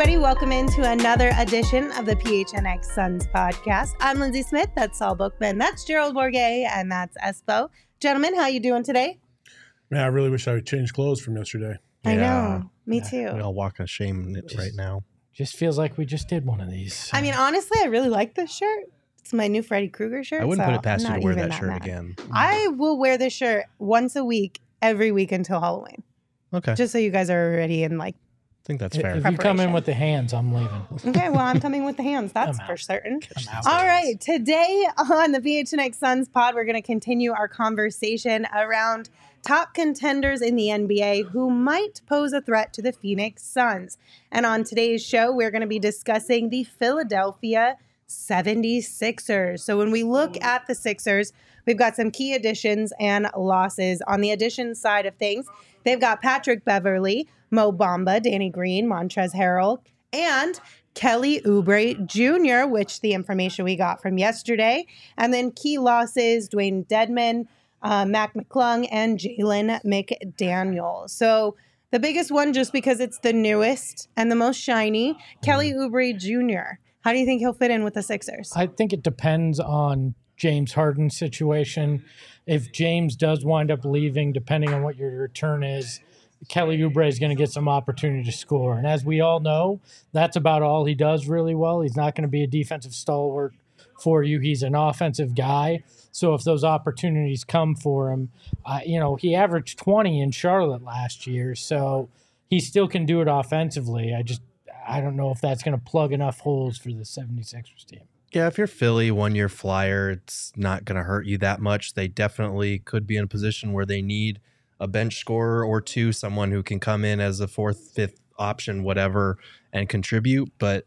Everybody, welcome into another edition of the PHNX Suns podcast. I'm Lindsay Smith. That's Saul Bookman. That's Gerald Bourget. And that's Espo. Gentlemen, how you doing today? Man, I really wish I would change clothes from yesterday. I Yeah. know. Me too. We all walk of shame in it right now. Just feels like we just did one of these. I mean, honestly, I really like this shirt. It's my new Freddy Krueger shirt. I wouldn't so put it past you to wear even that shirt mad. again. I will wear this shirt once a week, every week until Halloween. Okay, Just so you guys are already in like, I think that's fair. if fair. you come in with the hands, I'm leaving. okay, well, I'm coming with the hands. That's for certain. All right. Today on the PHNX Suns pod, we're going to continue our conversation around top contenders in the NBA who might pose a threat to the Phoenix Suns. And on today's show, we're going to be discussing the Philadelphia 76ers. So when we look at the Sixers, we've got some key additions and losses. On the addition side of things, they've got Patrick Beverley, Mo Bamba, Danny Green, Montrezl Harrell, and Kelly Oubre Jr., which the information we got from yesterday. And then key losses Dewayne Dedmon, uh, Mac McClung, and Jalen McDaniel. So the biggest one, just because it's the newest and the most shiny, Kelly Oubre Jr. How do you think he'll fit in with the Sixers? I think it depends on James Harden situation. If James does wind up leaving, depending on what your return is, Kelly Oubre is going to get some opportunity to score. And as we all know, that's about all he does really well. He's not going to be a defensive stalwart for you. He's an offensive guy. So if those opportunities come for him, uh, you know, he averaged 20 in Charlotte last year. So he still can do it offensively. I just, I don't know if that's going to plug enough holes for the 76ers team. Yeah, if you're Philly, one year flyer, it's not going to hurt you that much. They definitely could be in a position where they need a bench scorer or two, someone who can come in as a fourth, fifth option, whatever, and contribute. But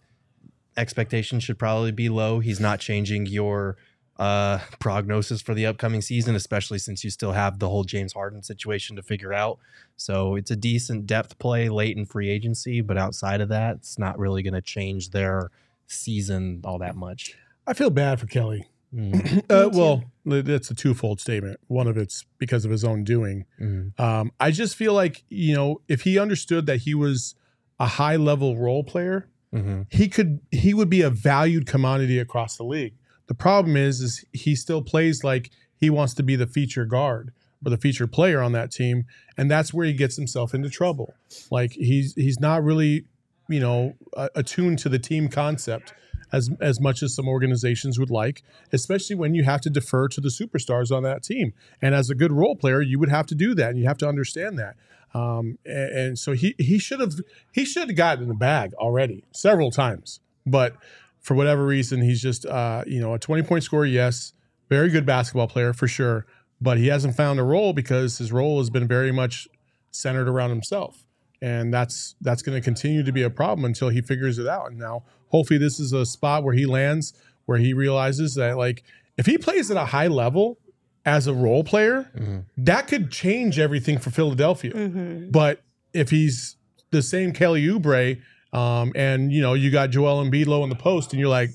expectations should probably be low. He's not changing your uh, prognosis for the upcoming season, especially since you still have the whole James Harden situation to figure out. So it's a decent depth play late in free agency, but outside of that, it's not really going to change their season all that much. I feel bad for Kelly. Mm, Uh, well, that's a twofold statement. One of it's because of his own doing. mm, Um, I just feel like you know if he understood that he was a high level role player, mhm. he could he would be a valued commodity across the league. The problem is, is he still plays like he wants to be the feature guard or the feature player on that team, and that's where he gets himself into trouble. Like he's he's not really, you know, attuned to the team concept as as much as some organizations would like, especially when you have to defer to the superstars on that team. And as a good role player, you would have to do that, and you have to understand that. Um, and, and so he he should have he should have gotten the bag already several times, but for whatever reason, he's just uh, you know a twenty point scorer. Yes, very good basketball player for sure, but he hasn't found a role because his role has been very much centered around himself, and that's that's going to continue to be a problem until he figures it out. And now, hopefully, this is a spot where he lands where he realizes that like if he plays at a high level as a role player, Mhm. that could change everything for Philadelphia. Mm-hmm. But if he's the same Kelly Oubre, um, and you know you got Joel Embiid low in the post, and you're like,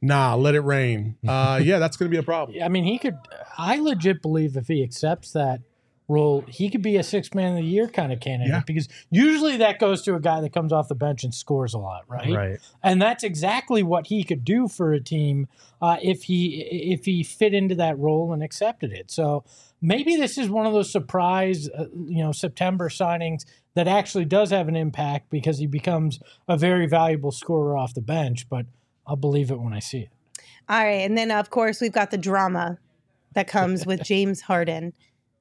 nah, let it rain. Uh, yeah, that's going to be a problem. I mean, he could. I legit believe if he accepts that role, he could be a six man of the year kind of candidate Yeah. because usually that goes to a guy that comes off the bench and scores a lot, right? Right. And that's exactly what he could do for a team uh, if he if he fit into that role and accepted it. So maybe this is one of those surprise, uh, you know, September signings that actually does have an impact because he becomes a very valuable scorer off the bench. But I'll believe it when I see it. All right. And then, of course, we've got the drama that comes with James Harden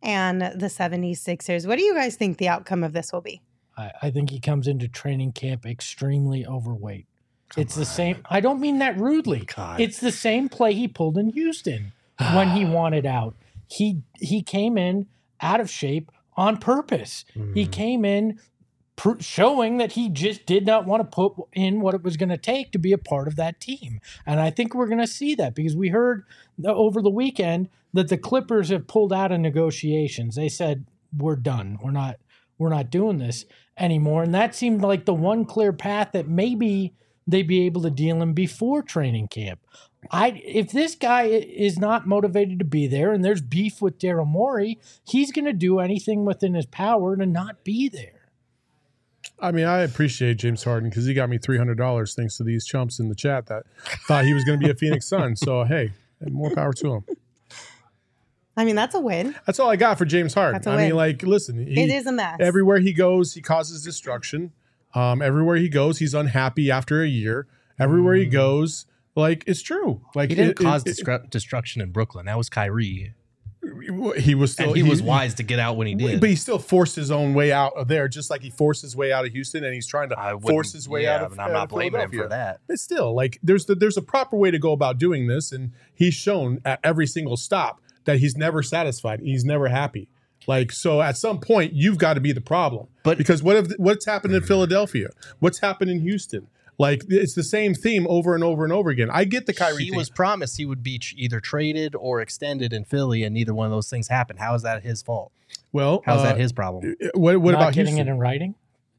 and the 76ers. What do you guys think the outcome of this will be? I, I think he comes into training camp extremely overweight. it's the same. I don't mean that rudely. God. It's the same play he pulled in Houston when he wanted out. He he came in out of shape on purpose. He Mhm. came in pr- showing that he just did not want to put in what it was going to take to be a part of that team. And I think we're going to see that because we heard over the weekend that the Clippers have pulled out of negotiations. They said we're done. We're not we're not doing this anymore. And that seemed like the one clear path that maybe they'd be able to deal him before training camp. I if this guy is not motivated to be there and there's beef with Daryl Morey, he's going to do anything within his power to not be there. I mean, I appreciate James Harden because he got me three hundred dollars thanks to these chumps in the chat that thought he was going to be a Phoenix Sun. So hey, more power to him. I mean, that's a win. That's all I got for James Harden. That's a I mean, like, listen, he, it is a mess. everywhere he goes, he causes destruction. Um, everywhere he goes, he's unhappy after a year. Everywhere he goes, like it's true. Like He didn't it- it- cause it- destru- destruction in Brooklyn. That was Kyrie, he was still and he, was wise to get out when he did. But he still forced his own way out of there, just like he forced his way out of Houston, and he's trying to force his way yeah, out of. but I'm not of blaming him for that. But still, like there's the, there's a proper way to go about doing this, and he's shown at every single stop that he's never satisfied. He's never happy. Like so, at some point, you've got to be the problem. But- because what if what's happened in Philadelphia? What's happened in Houston? Like it's the same theme over and over and over again. I get the Kyrie he thing. was promised he would be tr- either traded or extended in Philly, and neither one of those things happened. How is that his fault? well, How's uh, that his problem? What, what about getting Houston? it in writing.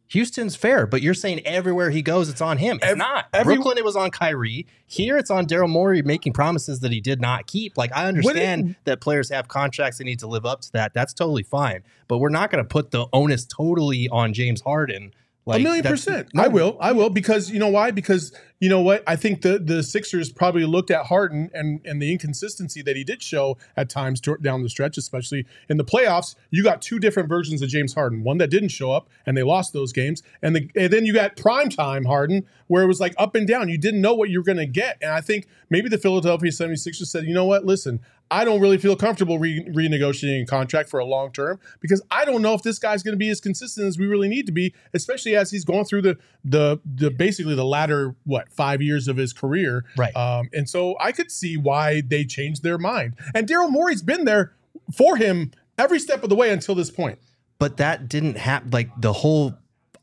Houston's fair, but you're saying everywhere he goes, it's on him. It's not. every- Brooklyn, it was on Kyrie. Here, it's on Daryl Morey making promises that he did not keep. Like, I understand that players have contracts; they need to live up to that. That's totally fine. But we're not going to put the onus totally on James Harden. Like a million percent. I oh. will. I will because you know why? Because you know what? I think the the Sixers probably looked at Harden and and the inconsistency that he did show at times down the stretch, especially in the playoffs. You got two different versions of James Harden. One that didn't show up and they lost those games, and, the, and then you got prime time Harden where it was like up and down. You didn't know what you were going to get, and I think maybe the Philadelphia 76ers said, you know what? Listen. I don't really feel comfortable re- renegotiating a contract for a long term because I don't know if this guy's going to be as consistent as we really need to be, especially as he's going through the the the basically the latter what five years of his career. Right. Um, and so I could see why they changed their mind. And Daryl Morey's been there for him every step of the way until this point. but that didn't happen. Like the whole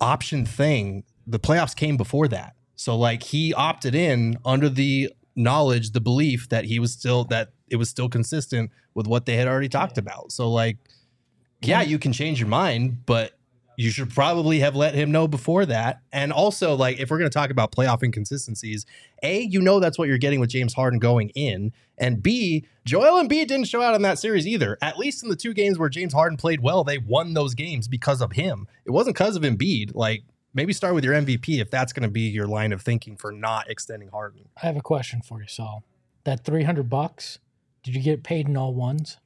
option thing, the playoffs came before that. So like he opted in under the knowledge, the belief that he was still that it was still consistent with what they had already talked about. So like, yeah, you can change your mind, but you should probably have let him know before that. And also, like, if we're going to talk about playoff inconsistencies, A, you know that's what you're getting with James Harden going in. And B, Joel Embiid didn't show out in that series either. At least in the two games where James Harden played well, they won those games because of him. It wasn't because of Embiid. Like, maybe start with your MVP if that's going to be your line of thinking for not extending Harden. I have a question for you, Saul. That three hundred bucks, did you get paid in all ones?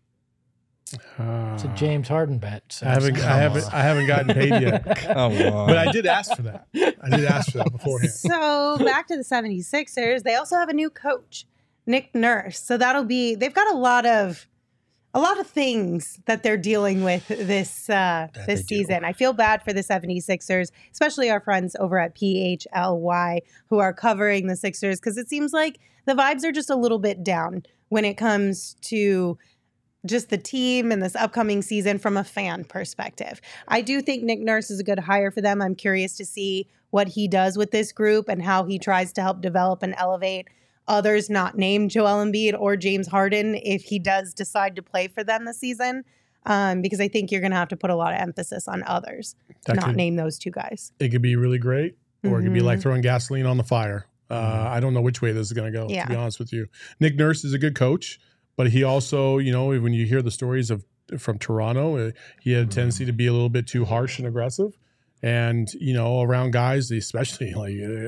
It's a uh, James Harden bet. So I haven't I haven't I haven't gotten paid yet. Come on. But I did ask for that. I did ask for that beforehand. So back to the 76ers, they also have a new coach, Nick Nurse. So that'll be they've got a lot of a lot of things that they're dealing with this uh this they do. season. I feel bad for the 76ers, especially our friends over at PHLY who are covering the Sixers cuz it seems like the vibes are just a little bit down when it comes to just the team and this upcoming season from a fan perspective. I do think Nick Nurse is a good hire for them. I'm curious to see what he does with this group and how he tries to help develop and elevate others not named Joel Embiid or James Harden if he does decide to play for them this season. Um, because I think you're going to have to put a lot of emphasis on others, That not could- name those two guys. it could be really great or it could be like throwing gasoline on the fire. Uh, I don't know which way this is going to go, Yeah. to be honest with you. Nick Nurse is a good coach, but he also, you know, when you hear the stories of from Toronto, uh, he had a tendency to be a little bit too harsh and aggressive. And, you know, around guys, especially like, uh,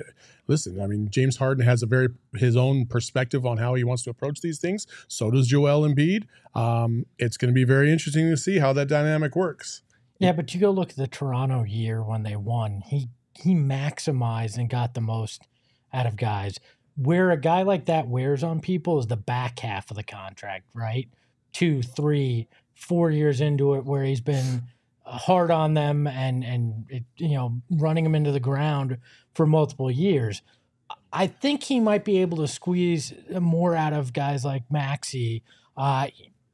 listen, I mean, James Harden has a very, his own perspective on how he wants to approach these things. So does Joel Embiid. Um, it's going to be very interesting to see how that dynamic works. Yeah, but you go look at the Toronto year when they won. He he maximized and got the most out of guys. Where a guy like that wears on people is the back half of the contract, right? Two, three, four years into it, where he's been hard on them and and it, you know running them into the ground for multiple years. I think he might be able to squeeze more out of guys like Maxey, uh,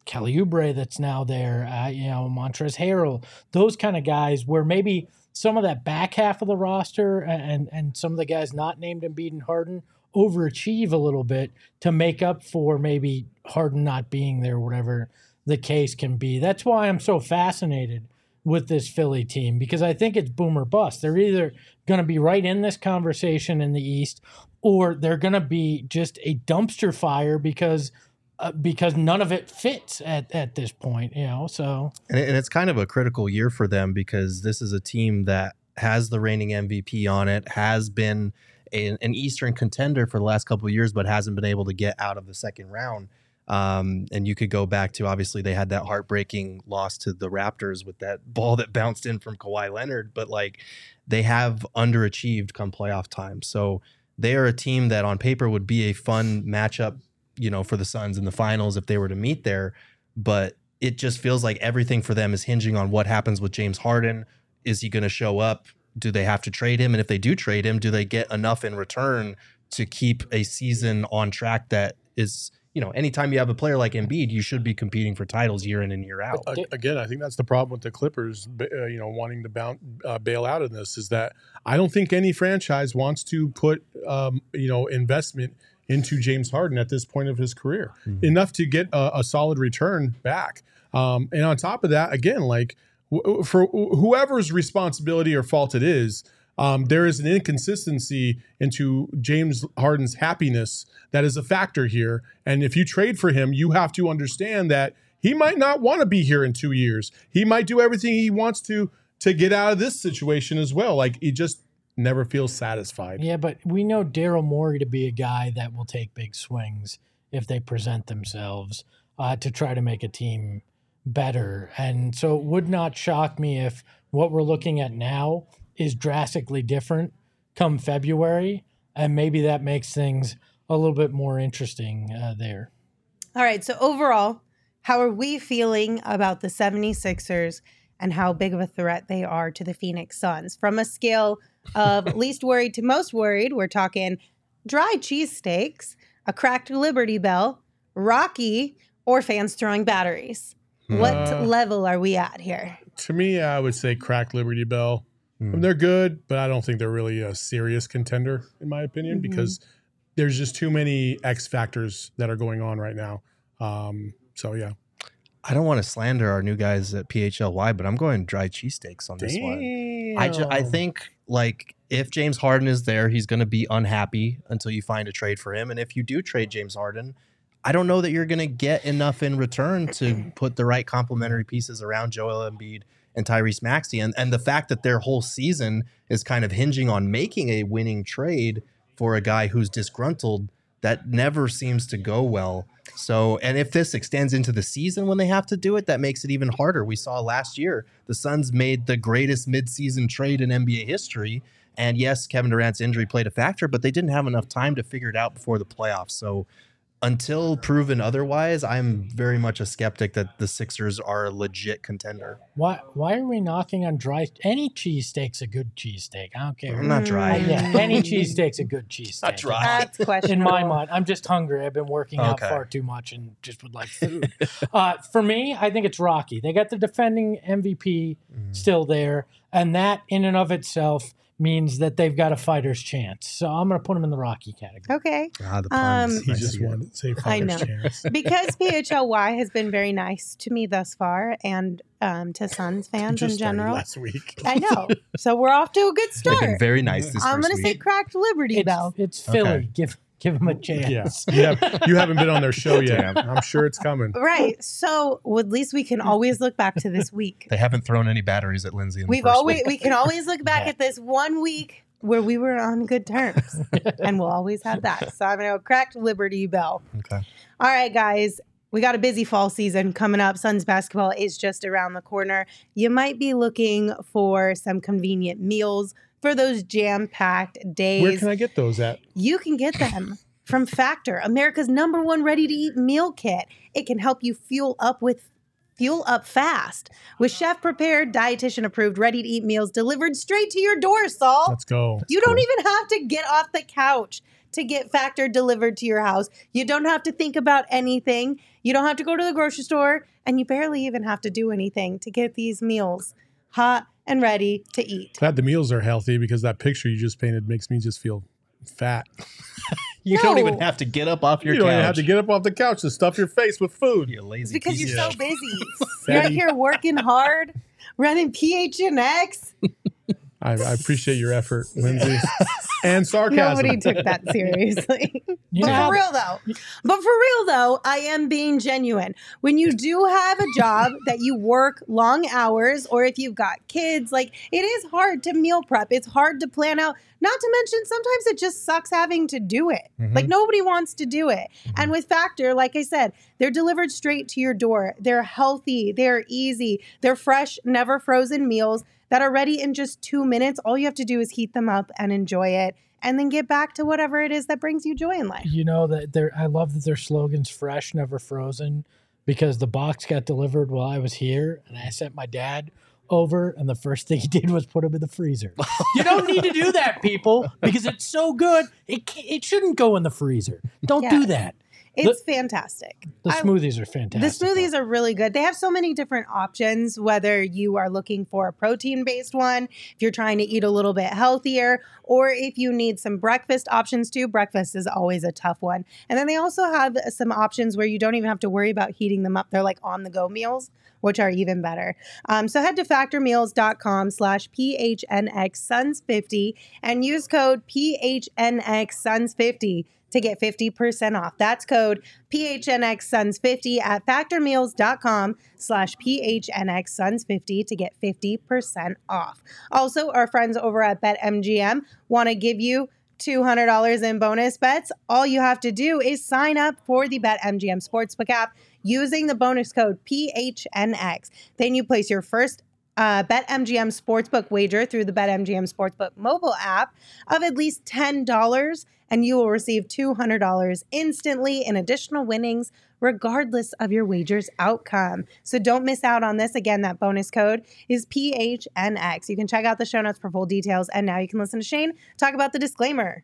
Kelly Oubre that's now there, uh, you know, Montrezl Harrell, those kind of guys where maybe some of that back half of the roster and and some of the guys not named Embiid and Harden overachieve a little bit to make up for maybe Harden not being there, whatever the case can be. That's why I'm so fascinated with this Philly team because I think it's boomer bust. They're either going to be right in this conversation in the East or they're going to be just a dumpster fire because uh, because none of it fits at, at this point, you know. So and, and it's kind of a critical year for them because this is a team that has the reigning MVP on it, has been a, an Eastern contender for the last couple of years, but hasn't been able to get out of the second round. Um, and you could go back to obviously they had that heartbreaking loss to the Raptors with that ball that bounced in from Kawhi Leonard, but like they have underachieved come playoff time. So they are a team that on paper would be a fun matchup you know, for the Suns in the finals if they were to meet there. But it just feels like everything for them is hinging on what happens with James Harden. Is he going to show up? Do they have to trade him? And if they do trade him, do they get enough in return to keep a season on track that is, you know, anytime you have a player like Embiid, you should be competing for titles year in and year out. Again, I think that's the problem with the Clippers, uh, you know, wanting to bounce, uh, bail out of this is that I don't think any franchise wants to put, um, you know, investment – into James Harden at this point of his career, mm-hmm. enough to get a, a, solid return back. Um, and on top of that, again, like w- for whoever's responsibility or fault it is, um, there is an inconsistency into James Harden's happiness that is a factor here. And if you trade for him, you have to understand that he might not want to be here in two years. He might do everything he wants to to get out of this situation as well. Like he just never feels satisfied. Yeah, but we know Daryl Morey to be a guy that will take big swings if they present themselves uh, to try to make a team better. And so it would not shock me if what we're looking at now is drastically different come February. And maybe that makes things a little bit more interesting uh, there. All right. So, overall, how are we feeling about the 76ers and how big of a threat they are to the Phoenix Suns? From a scale of least worried to most worried, we're talking dry cheesesteaks, a cracked Liberty Bell, Rocky, or fans throwing batteries. What uh, level are we at here? To me, I would say cracked Liberty Bell. Mm. they're good, but I don't think they're really a serious contender, in my opinion, mm-hmm. because there's just too many X factors that are going on right now. Um, so, yeah. I don't want to slander our new guys at PHLY, but I'm going dry cheesesteaks on this one. I, ju- I think like if James Harden is there, he's going to be unhappy until you find a trade for him. And if you do trade James Harden, I don't know that you're going to get enough in return to put the right complementary pieces around Joel Embiid and Tyrese Maxey. And and the fact that their whole season is kind of hinging on making a winning trade for a guy who's disgruntled, that never seems to go well. So, and if this extends into the season when they have to do it, that makes it even harder. We saw last year the Suns made the greatest midseason trade in NBA history. And yes, Kevin Durant's injury played a factor, but they didn't have enough time to figure it out before the playoffs. So, until proven otherwise, I'm very much a skeptic that the Sixers are a legit contender. Why why are we knocking on dry any cheesesteak's a good cheesesteak? I don't care. Not dry. Uh, yeah, any cheesesteak's a good cheesesteak. Not dry. That's questionable. In my mind, I'm just hungry. I've been working out okay. far too much and just would like food. uh, for me, I think it's Rocky. They got the defending MVP mm. still there, and that in and of itself means that they've got a fighter's chance. So I'm going to put them in the Rocky category. Okay. Ah, the puns. Um, he just wanted to say fighter's chance. because PHLY has been very nice to me thus far and um, to Suns fans in general. Last week. I know. So we're off to a good start. very nice this I'm going to say cracked Liberty it's, Bell. It's Philly. Okay. Give give them a chance. Yeah, you, have, you haven't been on their show yet. I'm sure it's coming. Right. So well, at least we can always look back to this week. They haven't thrown any batteries at Lindsay. In We've always week. we can always look back yeah. at this one week where we were on good terms, and we'll always have that. So I'm gonna go cracked Liberty Bell. Okay. All right, guys. We got a busy fall season coming up. Suns basketball is just around the corner. You might be looking for some convenient meals for those jam packed days. Where can I get those at? You can get them from Factor, America's number one ready to eat meal kit. It can help you fuel up with fuel up fast with chef prepared, dietitian approved, ready to eat meals delivered straight to your door, Saul. Let's go. you don't even have to get off the couch to get Factor delivered to your house. You don't have to think about anything. You don't have to go to the grocery store, and you barely even have to do anything to get these meals hot and ready to eat. Glad the meals are healthy because that picture you just painted makes me just feel fat. You don't even have to get up off your you don't couch. even have to get up off the couch to stuff your face with food. You're lazy It's because you're of so busy. you're out here working hard, running PHNX. I, I appreciate your effort, Lindsay, and sarcasm. Nobody took that seriously. But know, for real though, but for real though, I am being genuine. When you do have a job that you work long hours, or if you've got kids, like it is hard to meal prep. It's hard to plan out. Not to mention, sometimes it just sucks having to do it. Mm-hmm. Like nobody wants to do it. Mm-hmm. And with Factor, like I said, they're delivered straight to your door. They're healthy. They're easy. They're fresh, never frozen meals that are ready in just two minutes. All you have to do is heat them up and enjoy it, and then get back to whatever it is that brings you joy in life. you know that their I love that their slogan's fresh, never frozen, because the box got delivered while I was here, and I sent my dad over, and the first thing he did was put them in the freezer. you don't need to do that, people, because it's so good. It it shouldn't go in the freezer. Don't do that. It's fantastic. The I- smoothies are fantastic. The smoothies are really good. They have so many different options, whether you are looking for a protein based one, if you're trying to eat a little bit healthier, or if you need some breakfast options too. Breakfast is always a tough one. And then they also have some options where you don't even have to worry about heating them up. They're like on the go meals, which are even better. Um, so head to factormeals.com slash PHNX Suns50 and use code PHNX Suns50 to get 50% off. That's code PHNX Suns 50 at factormeals.com slash PHNX Suns 50 to get 50% off. Also, our friends over at BetMGM want to give you $200 in bonus bets. All you have to do is sign up for the BetMGM Sportsbook app using the bonus code PHNX. Then you place your first uh, BetMGM Sportsbook wager through the BetMGM Sportsbook mobile app of at least $10, and you will receive $200 instantly in additional winnings, regardless of your wager's outcome. So don't miss out on this. Again, that bonus code is PHNX. You can check out the show notes for full details. And now you can listen to Shane talk about the disclaimer.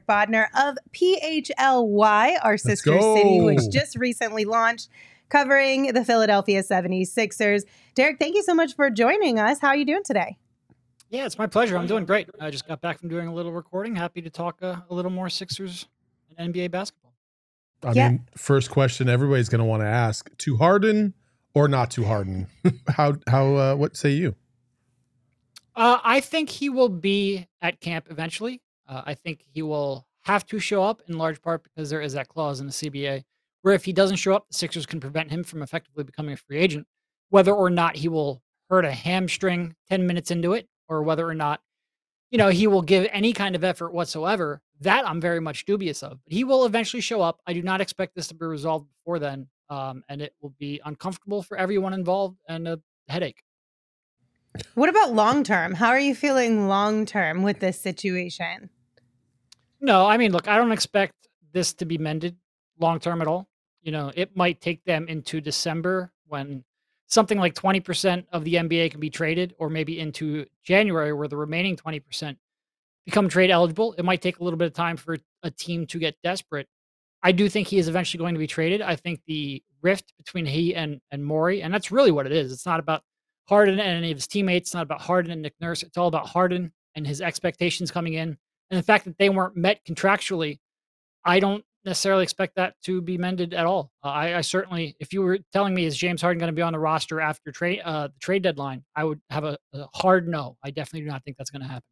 Bodner of PHLY, our sister city, which just recently launched, covering the Philadelphia 76ers. Derek, thank you so much for joining us. How are you doing today? Yeah, it's my pleasure. I'm doing great. I just got back from doing a little recording. Happy to talk uh, a little more Sixers and NBA basketball. I Yeah. mean, first question everybody's going to want to ask: to harden or not to harden? how how uh, what say you? Uh, I think he will be at camp eventually. Uh, I think he will have to show up in large part because there is that clause in the CBA where if he doesn't show up, the Sixers can prevent him from effectively becoming a free agent. Whether or not he will hurt a hamstring 10 minutes into it, or whether or not, you know, he will give any kind of effort whatsoever, that I'm very much dubious of. But he will eventually show up. I do not expect this to be resolved before then. Um, and it will be uncomfortable for everyone involved and a headache. What about long term? How are you feeling long term with this situation? No, I mean, look, I don't expect this to be mended long term at all. You know, it might take them into December when something like 20% of the NBA can be traded, or maybe into January where the remaining 20% become trade eligible. It might take a little bit of time for a team to get desperate. I do think he is eventually going to be traded. I think the rift between he and and Morey, and that's really what it is. It's not about Harden and any of his teammates. It's not about Harden and Nick Nurse. It's all about Harden and his expectations coming in, and the fact that they weren't met contractually. I don't necessarily expect that to be mended at all. Uh, I, I certainly, if you were telling me is James Harden going to be on the roster after trade uh, the trade deadline, I would have a, a hard no. I definitely do not think that's going to happen.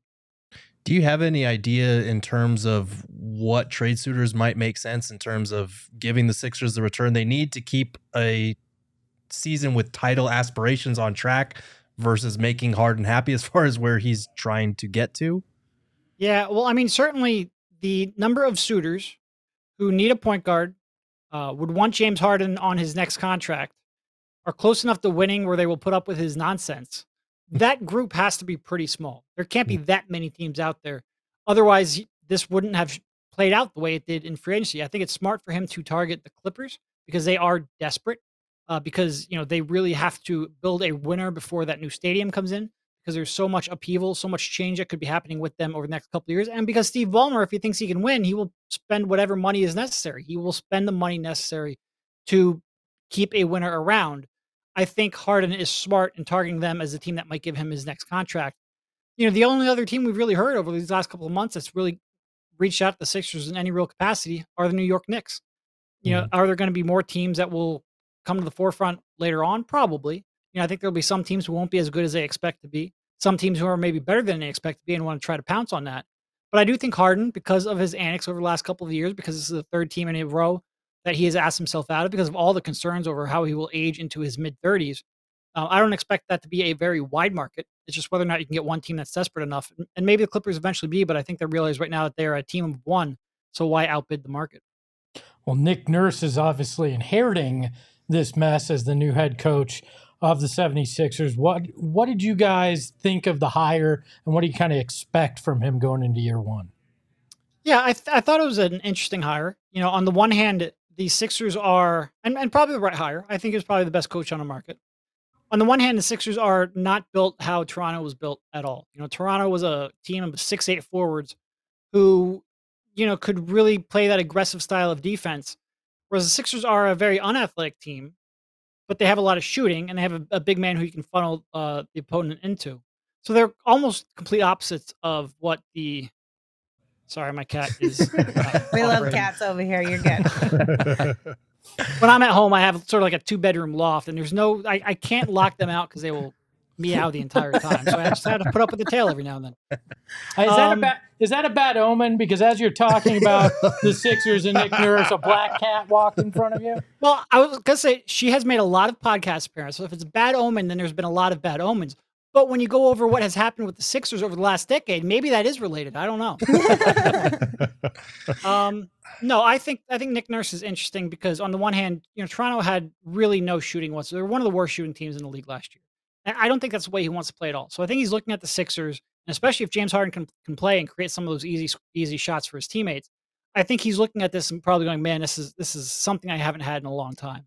Do you have any idea in terms of what trade suitors might make sense in terms of giving the Sixers the return they need to keep a season with title aspirations on track versus making Harden happy as far as where he's trying to get to? Yeah, well, I mean, certainly the number of suitors who need a point guard, uh, would want James Harden on his next contract, are close enough to winning where they will put up with his nonsense. That group has to be pretty small. There can't be that many teams out there. Otherwise, this wouldn't have played out the way it did in free agency. I think it's smart for him to target the Clippers because they are desperate. Uh, because you know they really have to build a winner before that new stadium comes in. Because there's so much upheaval, so much change that could be happening with them over the next couple of years, and because Steve Ballmer, if he thinks he can win, he will spend whatever money is necessary. He will spend the money necessary to keep a winner around. I think Harden is smart in targeting them as a team that might give him his next contract. You know, the only other team we've really heard over these last couple of months that's really reached out to the Sixers in any real capacity are the New York Knicks. You know, mm-hmm. are there going to be more teams that will come to the forefront later on? Probably. You know, I think there'll be some teams who won't be as good as they expect to be. Some teams who are maybe better than they expect to be and want to try to pounce on that. But I do think Harden, because of his antics over the last couple of years, because this is the third team in a row that he has asked himself out of, because of all the concerns over how he will age into his mid 30s, uh, I don't expect that to be a very wide market. It's just whether or not you can get one team that's desperate enough. And maybe the Clippers eventually be, but I think they realize right now that they're a team of one. So why outbid the market? Well, Nick Nurse is obviously inheriting this mess as the new head coach of the 76ers. What what did you guys think of the hire and what do you kind of expect from him going into year 1? Yeah, I, th- I thought it was an interesting hire. You know, on the one hand, the Sixers are, and, and probably the right hire. I think he was probably the best coach on the market. On the one hand, the Sixers are not built how Toronto was built at all. You know, Toronto was a team of six, eight forwards who, you know, could really play that aggressive style of defense. Whereas the Sixers are a very unathletic team, but they have a lot of shooting and they have a, a big man who you can funnel uh, the opponent into. So they're almost complete opposites of what the. Sorry, my cat is. uh, We love cats over here. You're good. when I'm at home, I have sort of like a two bedroom loft, and there's no, I, I can't lock them out because they will meow the entire time. So I just had to put up with the tail every now and then. Is that a Um, bad is that a bad omen because as you're talking about the Sixers and Nick Nurse a black cat walked in front of you? Well, I was gonna say she has made a lot of podcast appearances. So if it's a bad omen, then there's been a lot of bad omens. But when you go over what has happened with the Sixers over the last decade, maybe that is related. I don't know. um, no, I think I think Nick Nurse is interesting because on the one hand, you know, Toronto had really no shooting whatsoever. They were one of the worst shooting teams in the league last year. I don't think that's the way he wants to play at all. So I think he's looking at the Sixers, and especially if James Harden can, can play and create some of those easy easy shots for his teammates. I think he's looking at this and probably going, "Man, this is this is something I haven't had in a long time."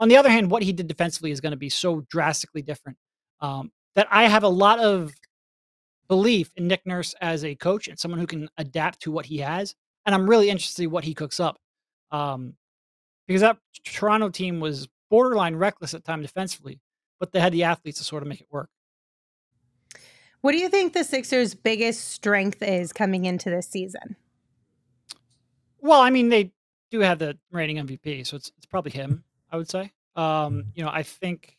On the other hand, what he did defensively is going to be so drastically different um, that I have a lot of belief in Nick Nurse as a coach and someone who can adapt to what he has. And I'm really interested see what he cooks up. Um, because that Toronto team was borderline reckless at time defensively, but they had the athletes to sort of make it work. What do you think the Sixers' biggest strength is coming into this season? Well, I mean, they do have the reigning MVP, so it's it's probably him. I would say. Um, you know, I think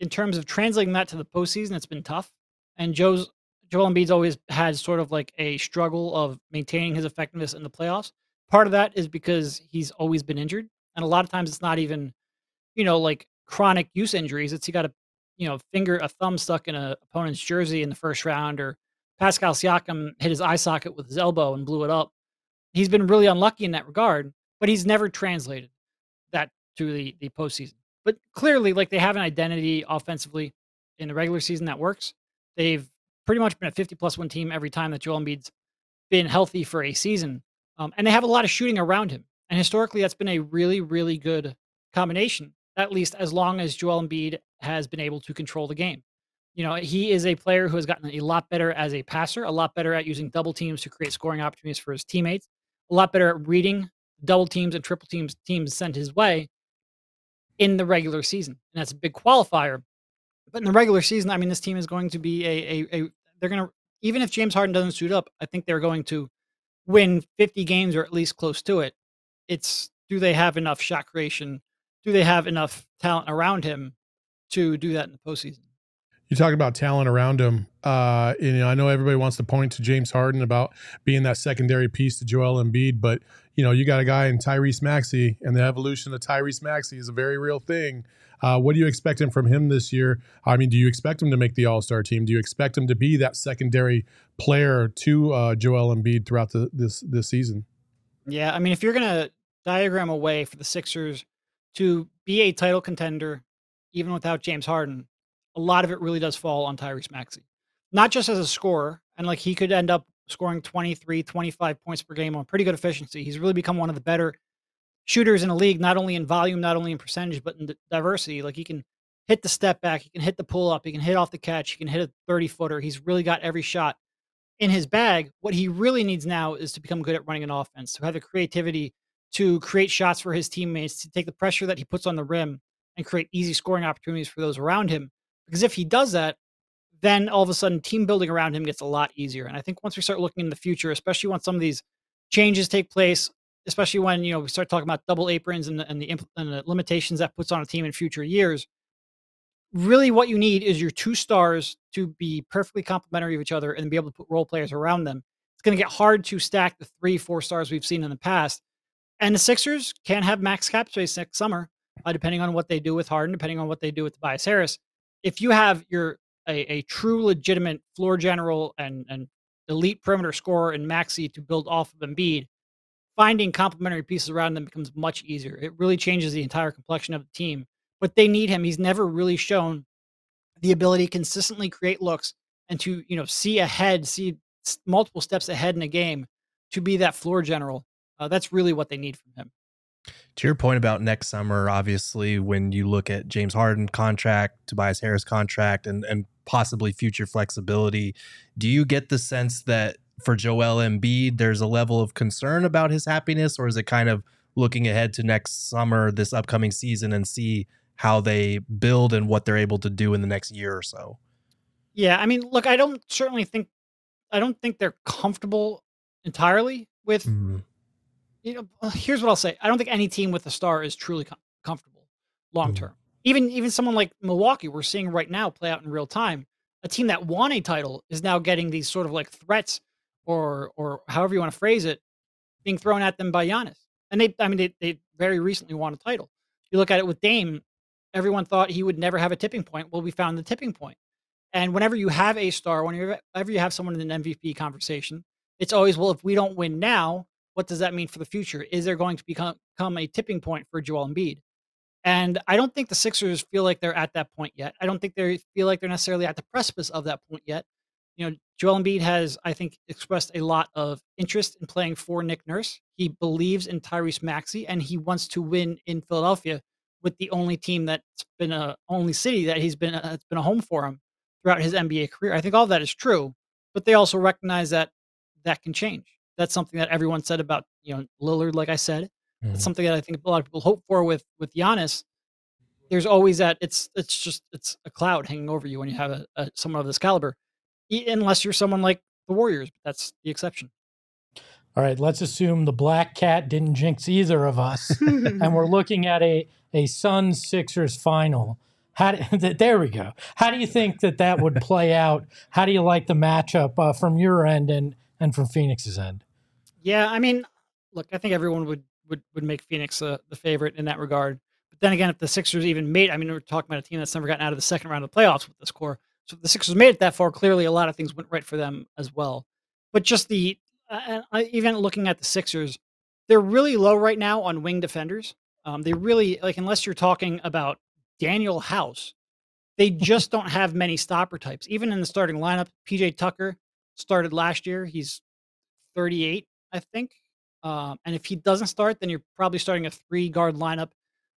in terms of translating that to the postseason, it's been tough. And Joe's Joel Embiid's always had sort of like a struggle of maintaining his effectiveness in the playoffs. Part of that is because he's always been injured, and a lot of times it's not even, you know, like chronic use injuries. It's he got a, you know, finger, a thumb stuck in a opponent's jersey in the first round, or Pascal Siakam hit his eye socket with his elbow and blew it up he's been really unlucky in that regard, but he's never translated that to the the postseason. But clearly, like they have an identity offensively in the regular season that works. They've pretty much been a 50 plus one team every time that Joel Embiid's been healthy for a season, um, and they have a lot of shooting around him. And historically, that's been a really, really good combination. At least as long as Joel Embiid has been able to control the game. You know, he is a player who has gotten a lot better as a passer, a lot better at using double teams to create scoring opportunities for his teammates, a lot better at reading double teams and triple teams teams sent his way in the regular season. And that's a big qualifier. But in the regular season, I mean, this team is going to be a, a, a they're going to, even if James Harden doesn't suit up, I think they're going to win 50 games or at least close to it. It's do they have enough shot creation? Do they have enough talent around him to do that in the postseason? You talk about talent around him. Uh, you know, I know everybody wants to point to James Harden about being that secondary piece to Joel Embiid, but you know, you got a guy in Tyrese Maxey, and the evolution of Tyrese Maxey is a very real thing. Uh, what are you expecting from him this year? I mean, do you expect him to make the All Star team? Do you expect him to be that secondary player to uh, Joel Embiid throughout the, this this season? Yeah, I mean, if you're gonna diagram a way for the Sixers to be a title contender, even without James Harden, a lot of it really does fall on Tyrese Maxey. Not just as a scorer, and like he could end up scoring 23, 25 points per game on pretty good efficiency. He's really become one of the better shooters in the league, not only in volume, not only in percentage, but in diversity. Like he can hit the step back, he can hit the pull up, he can hit off the catch, he can hit a 30 footer. He's really got every shot in his bag. What he really needs now is to become good at running an offense, to have the creativity to create shots for his teammates, to take the pressure that he puts on the rim and create easy scoring opportunities for those around him. Because if he does that, then all of a sudden team building around him gets a lot easier. And I think once we start looking in the future, especially once some of these changes take place, especially when you know we start talking about double aprons and the, and the, and the limitations that puts on a team in future years, really what you need is your two stars to be perfectly complementary of each other and be able to put role players around them. It's going to get hard to stack the three, four stars we've seen in the past. And the Sixers can't have max cap space next summer, uh, depending on what they do with Harden, depending on what they do with Tobias Harris. If you have your a, a true legitimate floor general and, and elite perimeter scorer and Maxey to build off of Embiid, finding complementary pieces around them becomes much easier. It really changes the entire complexion of the team. But they need him. He's never really shown the ability to consistently create looks and to you know see ahead, see multiple steps ahead in a game to be that floor general. Uh, that's really what they need from him. To your point about next summer, obviously, when you look at James Harden contract, Tobias Harris contract, and and possibly future flexibility, do you get the sense that for Joel Embiid, there's a level of concern about his happiness, or is it kind of looking ahead to next summer, this upcoming season, and see how they build and what they're able to do in the next year or so? Yeah, I mean, look, I don't certainly think I don't think they're comfortable entirely with mm you know, here's what I'll say. I don't think any team with a star is truly com- comfortable long term. Mm. Even even someone like Milwaukee, we're seeing right now play out in real time. A team that won a title is now getting these sort of like threats, or or however you want to phrase it, being thrown at them by Giannis. And they, I mean, they, they very recently won a title. You look at it with Dame. Everyone thought he would never have a tipping point. Well, we found the tipping point. And whenever you have a star, whenever you have someone in an MVP conversation, it's always well, if we don't win now, what does that mean for the future? Is there going to become, a tipping point for Joel Embiid? And I don't think the Sixers feel like they're at that point yet. I don't think they feel like they're necessarily at the precipice of that point yet. You know, Joel Embiid has, I think, expressed a lot of interest in playing for Nick Nurse. He believes in Tyrese Maxey, and he wants to win in Philadelphia with the only team that's been a only city that he's been a, that's been a home for him throughout his NBA career. I think all that is true, but they also recognize that that can change that's something that everyone said about you know Lillard. Like I said, mm-hmm. it's something that I think a lot of people hope for with with Giannis. There's always that it's it's just it's a cloud hanging over you when you have a, a someone of this caliber, unless you're someone like the Warriors. That's the exception. All right, let's assume the black cat didn't jinx either of us, and we're looking at a a Suns Sixers final. How do, there we go. How do you think that that would play out? How do you like the matchup uh, from your end and and from Phoenix's end? Yeah, I mean, look, I think everyone would would would make Phoenix uh, the favorite in that regard. But then again, if the Sixers even made, I mean, we're talking about a team that's never gotten out of the second round of the playoffs with this core. So if the Sixers made it that far, clearly a lot of things went right for them as well. But just the uh, uh even looking at the Sixers, they're really low right now on wing defenders. Um, they really like unless you're talking about Danuel House, they just don't have many stopper types. Even in the starting lineup, PJ Tucker started last year. He's 38, I think. Um, and if he doesn't start, then you're probably starting a three guard lineup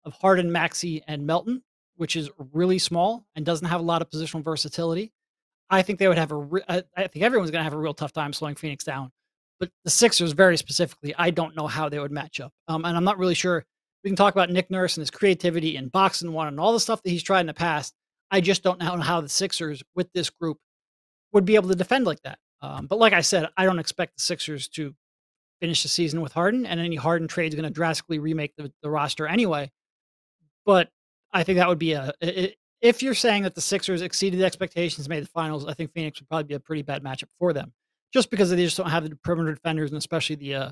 of Harden, Maxey, and Melton, which is really small and doesn't have a lot of positional versatility. I think they would have a. Re- I think everyone's going to have a real tough time slowing Phoenix down. But the Sixers, very specifically, I don't know how they would match up. Um, and I'm not really sure. We can talk about Nick Nurse and his creativity and box-and-one and all the stuff that he's tried in the past. I just don't know how the Sixers with this group would be able to defend like that. Um, but like I said, I don't expect the Sixers to finish the season with Harden, and any Harden trade is going to drastically remake the, the roster anyway. But I think that would be a. It, if you're saying that the Sixers exceeded expectations, made the finals, I think Phoenix would probably be a pretty bad matchup for them, just because they just don't have the perimeter defenders and especially the, uh,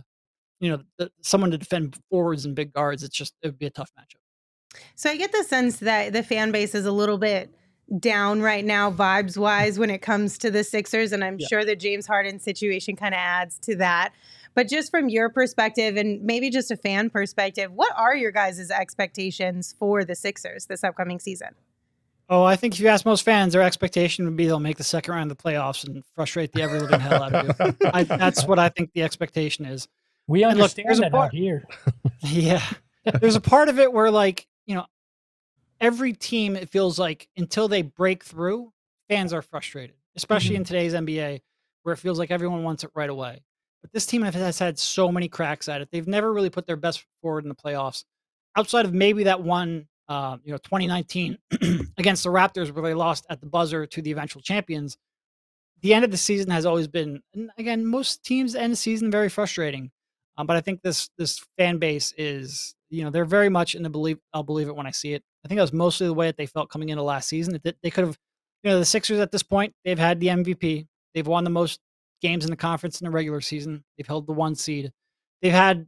you know, the, someone to defend forwards and big guards. It's just it would be a tough matchup. So I get the sense that the fan base is a little bit down right now vibes wise when it comes to the Sixers and I'm yeah. sure the James Harden situation kind of adds to that. But just from your perspective and maybe just a fan perspective, what are your guys' expectations for the Sixers this upcoming season? Oh, I think if you ask most fans, their expectation would be they'll make the second round of the playoffs and frustrate the ever living hell out of you. I, that's what I think the expectation is. We And look, understand there's a that part- out here. Yeah. There's a part of it where, like, you know, every team, it feels like until they break through, fans are frustrated, especially mm-hmm. in today's NBA, where it feels like everyone wants it right away. But this team has had so many cracks at it. They've never really put their best forward in the playoffs, outside of maybe that one, uh, you know, 2019 against the Raptors, where they lost at the buzzer to the eventual champions. The end of the season has always been, again, most teams end the season very frustrating. Um, but I think this this fan base is, you know, they're very much in the believe. I'll believe it when I see it. I think that was mostly the way that they felt coming into last season. That they could have, you know, the Sixers at this point they've had the MVP. They've won the most games in the conference in the regular season. They've held the one seed. They've had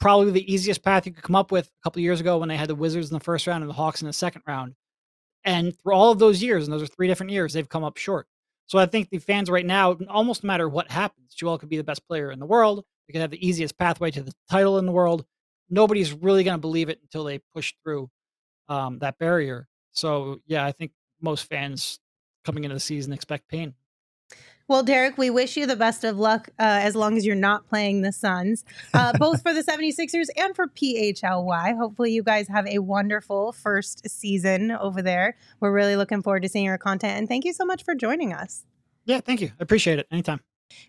probably the easiest path you could come up with a couple years ago when they had the Wizards in the first round and the Hawks in the second round. And through all of those years, and those are three different years, they've come up short. So I think the fans right now, almost no matter what happens, Joel could be the best player in the world. We could have the easiest pathway to the title in the world. Nobody's really going to believe it until they push through um, that barrier. So yeah, I think most fans coming into the season expect pain. Well, Derek, we wish you the best of luck uh, as long as you're not playing the Suns, uh, both for the 76ers and for PHLY. Hopefully, you guys have a wonderful first season over there. We're really looking forward to seeing your content. And thank you so much for joining us. Yeah, thank you. I appreciate it. Anytime.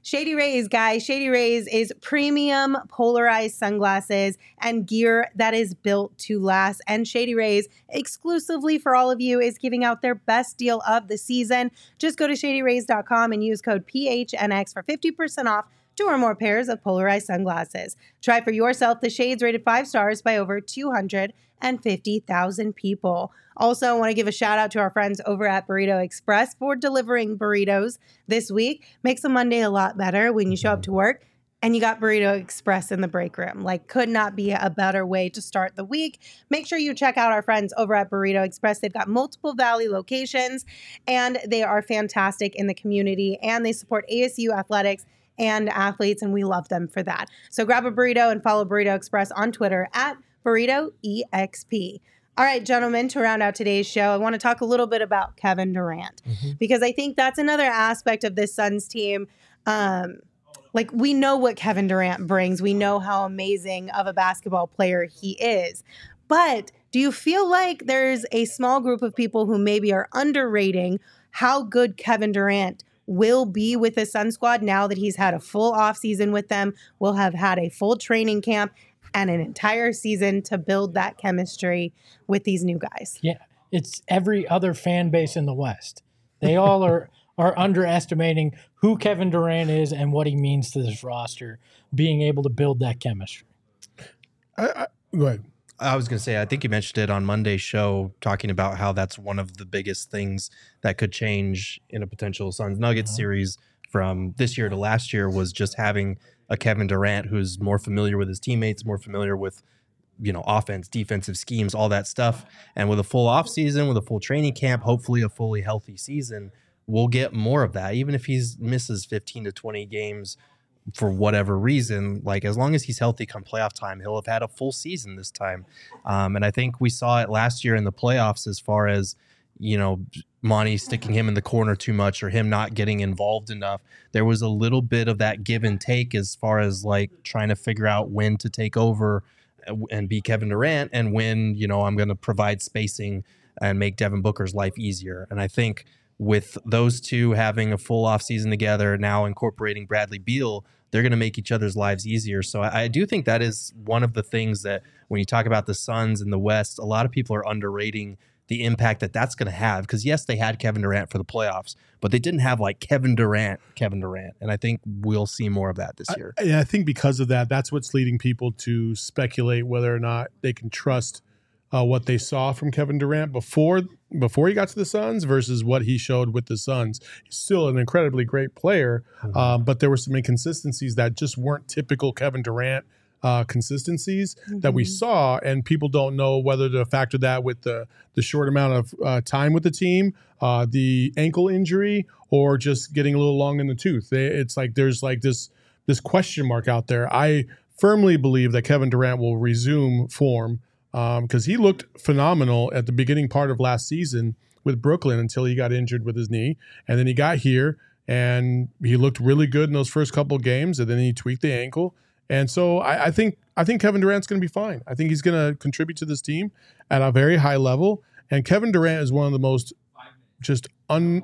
Shady Rays, guys. Shady Rays is premium polarized sunglasses and gear that is built to last. And Shady Rays, exclusively for all of you, is giving out their best deal of the season. Just go to shadyrays.com and use code PHNX for 50% off two or more pairs of polarized sunglasses. Try for yourself the shades rated five stars by over 250,000 people. Also, I want to give a shout out to our friends over at Burrito Express for delivering burritos this week. Makes a Monday a lot better when you show up to work and you got Burrito Express in the break room. Like, could not be a better way to start the week. Make sure you check out our friends over at Burrito Express. They've got multiple Valley locations and they are fantastic in the community and they support ASU athletics and athletes, and we love them for that. So grab a burrito and follow Burrito Express on Twitter at Burrito EXP. All right, gentlemen, to round out today's show, I want to talk a little bit about Kevin Durant because I think that's another aspect of this Suns team. Um, like we know what Kevin Durant brings, we know how amazing of a basketball player he is. But do you feel like there's a small group of people who maybe are underrating how good Kevin Durant will be with the Sun Squad now that he's had a full offseason with them, will have had a full training camp and an entire season to build that chemistry with these new guys? Yeah, it's every other fan base in the West. They all are are underestimating who Kevin Durant is and what he means to this roster, being able to build that chemistry. I, I, go ahead. I was going to say, I think you mentioned it on Monday's show, talking about how that's one of the biggest things that could change in a potential Suns Nuggets mm-hmm. series from this year to last year was just having a Kevin Durant who's more familiar with his teammates, more familiar with you know offense, defensive schemes, all that stuff. And with a full off season, with a full training camp, hopefully a fully healthy season, we'll get more of that. Even if he misses 15 to 20 games for whatever reason, like as long as he's healthy come playoff time, he'll have had a full season this time. Um, and I think we saw it last year in the playoffs as far as, you know, Monty sticking him in the corner too much or him not getting involved enough. There was a little bit of that give and take as far as like trying to figure out when to take over uh, and be Kevin Durant and when, you know, I'm going to provide spacing and make Devin Booker's life easier. And I think with those two having a full off season together, now incorporating Bradley Beal, they're going to make each other's lives easier. So I, I do think that is one of the things that when you talk about the Suns in the West, a lot of people are underrating the impact that that's going to have. Because yes, they had Kevin Durant for the playoffs, but they didn't have like Kevin Durant, Kevin Durant, and I think we'll see more of that this year. I, and I think because of that, that's what's leading people to speculate whether or not they can trust uh, what they saw from Kevin Durant before before he got to the Suns versus what he showed with the Suns. He's still an incredibly great player, um, but there were some inconsistencies that just weren't typical Kevin Durant uh, consistencies that we saw, and people don't know whether to factor that with the the short amount of uh, time with the team, uh, the ankle injury, or just getting a little long in the tooth. They- It's like there's like this this question mark out there. I firmly believe that Kevin Durant will resume form because um, he looked phenomenal at the beginning part of last season with Brooklyn until he got injured with his knee, and then he got here and he looked really good in those first couple games, and then he tweaked the ankle. And so I, I think I think Kevin Durant's going to be fine. I think he's going to contribute to this team at a very high level. And Kevin Durant is one of the most just un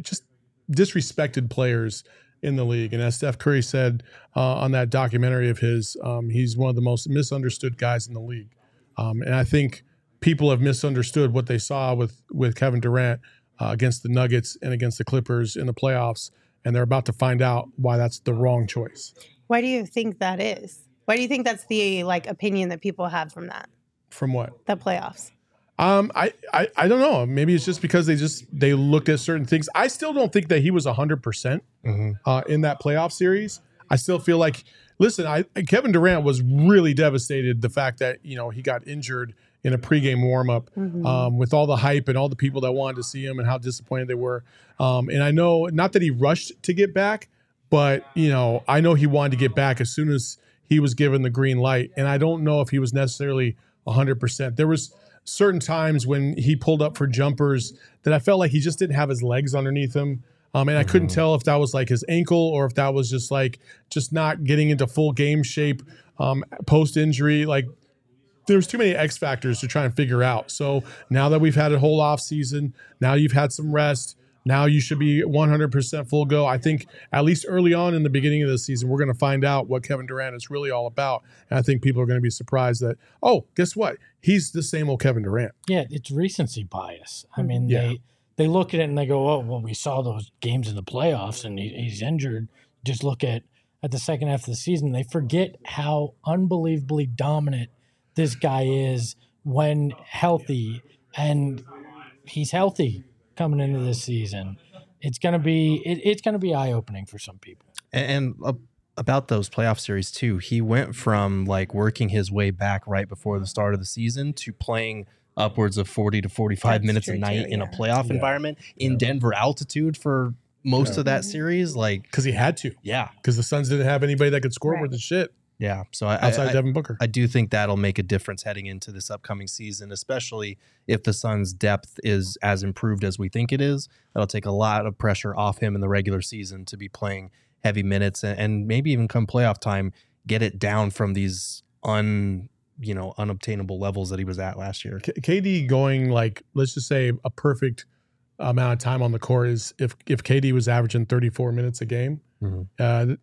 just disrespected players in the league. And as Steph Curry said uh, on that documentary of his, um, he's one of the most misunderstood guys in the league. Um, and I think people have misunderstood what they saw with with Kevin Durant uh, against the Nuggets and against the Clippers in the playoffs, and they're about to find out why that's the wrong choice. Why do you think that is? Why do you think that's the like opinion that people have from that? From what? The playoffs. Um, I, I, I don't know. Maybe it's just because they just they looked at certain things. I still don't think that he was hundred percent Mm-hmm. uh, in that playoff series. I still feel like, listen, I Kevin Durant was really devastated the fact that you know he got injured in a pregame warmup Mhm. um, with all the hype and all the people that wanted to see him and how disappointed they were. Um, and I know not that he rushed to get back, but you know I know he wanted to get back as soon as he was given the green light. And I don't know if he was necessarily hundred percent. There was certain times when he pulled up for jumpers that I felt like he just didn't have his legs underneath him. Um, and I couldn't tell if that was like his ankle or if that was just like just not getting into full game shape um, post injury. Like there's too many X factors to try and figure out. So now that we've had a whole off season, now you've had some rest. Now you should be 100% full go. I think at least early on in the beginning of the season, we're going to find out what Kevin Durant is really all about. And I think people are going to be surprised that, oh, guess what? He's the same old Kevin Durant. Yeah, it's recency bias. I mean, Yeah. they they look at it and they go, "Oh, well, we saw those games in the playoffs, and he, he's injured." Just look at at the second half of the season. They forget how unbelievably dominant this guy is when healthy, and he's healthy coming into this season. It's gonna be it, it's gonna be eye opening for some people. And, and uh, about those playoff series too, he went from like working his way back right before the start of the season to playing upwards of 40 to 45 That's minutes a night too, in a playoff Yeah. environment in Denver altitude for most Yeah. of that series. Like, Because he had to. yeah, Because the Suns didn't have anybody that could score Right. worth the shit yeah. So I, outside I, Devin Booker. I do think that'll make a difference heading into this upcoming season, especially if the Suns' depth is as improved as we think it is. That'll take a lot of pressure off him in the regular season to be playing heavy minutes and, and maybe even come playoff time, get it down from these un you know unobtainable levels that he was at last year. K- KD going like let's just say a perfect amount of time on the court is if if KD was averaging 34 minutes a game. Mhm. Uh,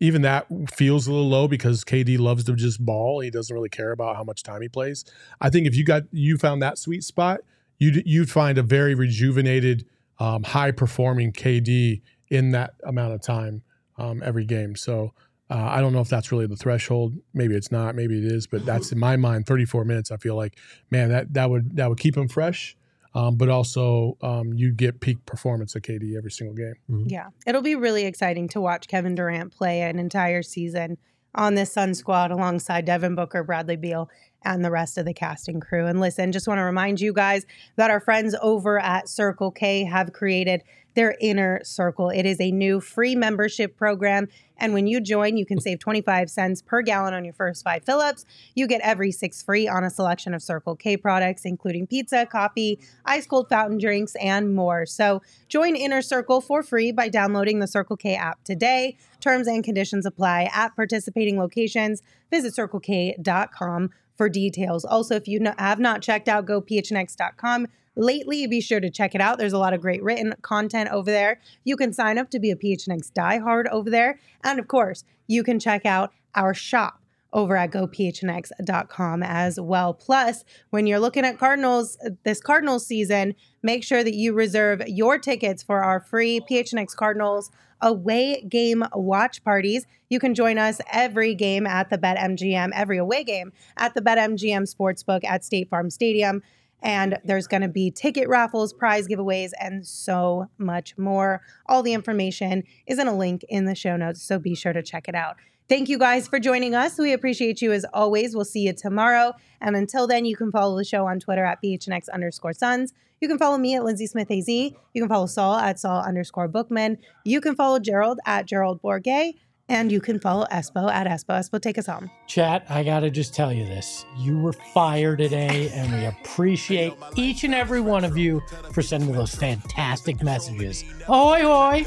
even that feels a little low because KD loves to just ball. He doesn't really care about how much time he plays. I think if you got you found that sweet spot, you'd you'd find a very rejuvenated, um, high performing KD in that amount of time um, every game. So. Uh, I don't know if that's really the threshold. Maybe it's not. Maybe it is. But that's in my mind. Thirty-four minutes. I feel like, man, that that would that would keep him fresh. Um, but also, um, you get peak performance at KD every single game. Yeah, it'll be really exciting to watch Kevin Durant play an entire season on this Sun squad alongside Devin Booker, Bradley Beal, and the rest of the casting crew. And listen, just want to remind you guys that our friends over at Circle K have created their Inner Circle. It is a new free membership program. And when you join, you can save 25 cents per gallon on your first five fill ups. You get every six free on a selection of Circle K products, including pizza, coffee, ice cold fountain drinks, and more. So join Inner Circle for free by downloading the Circle K app today. Terms and conditions apply at participating locations. Visit circlek.com for details. Also, if you have not checked out gophnx.com lately, be sure to check it out. There's a lot of great written content over there. You can sign up to be a PHNX diehard over there. And of course, you can check out our shop over at gophnx.com as well. Plus, when you're looking at Cardinals this Cardinals season, make sure that you reserve your tickets for our free PHNX Cardinals away game watch parties. You can join us every game at the BetMGM, every away game at the BetMGM Sportsbook at State Farm Stadium. And there's going to be ticket raffles, prize giveaways, and so much more. All the information is in a link in the show notes, so be sure to check it out. Thank you guys for joining us. We appreciate you as always. We'll see you tomorrow. And until then, you can follow the show on Twitter at PHNX underscore Suns. You can follow me at Lindsay Smith AZ. You can follow Saul at Saul underscore Bookman. You can follow Gerald at Gerald Bourguet. And you can follow Espo at Espo. Espo, take us home. Chat, I gotta just tell you this. You were fired today, and we appreciate each and every one of you for sending those fantastic messages. Oi, oi!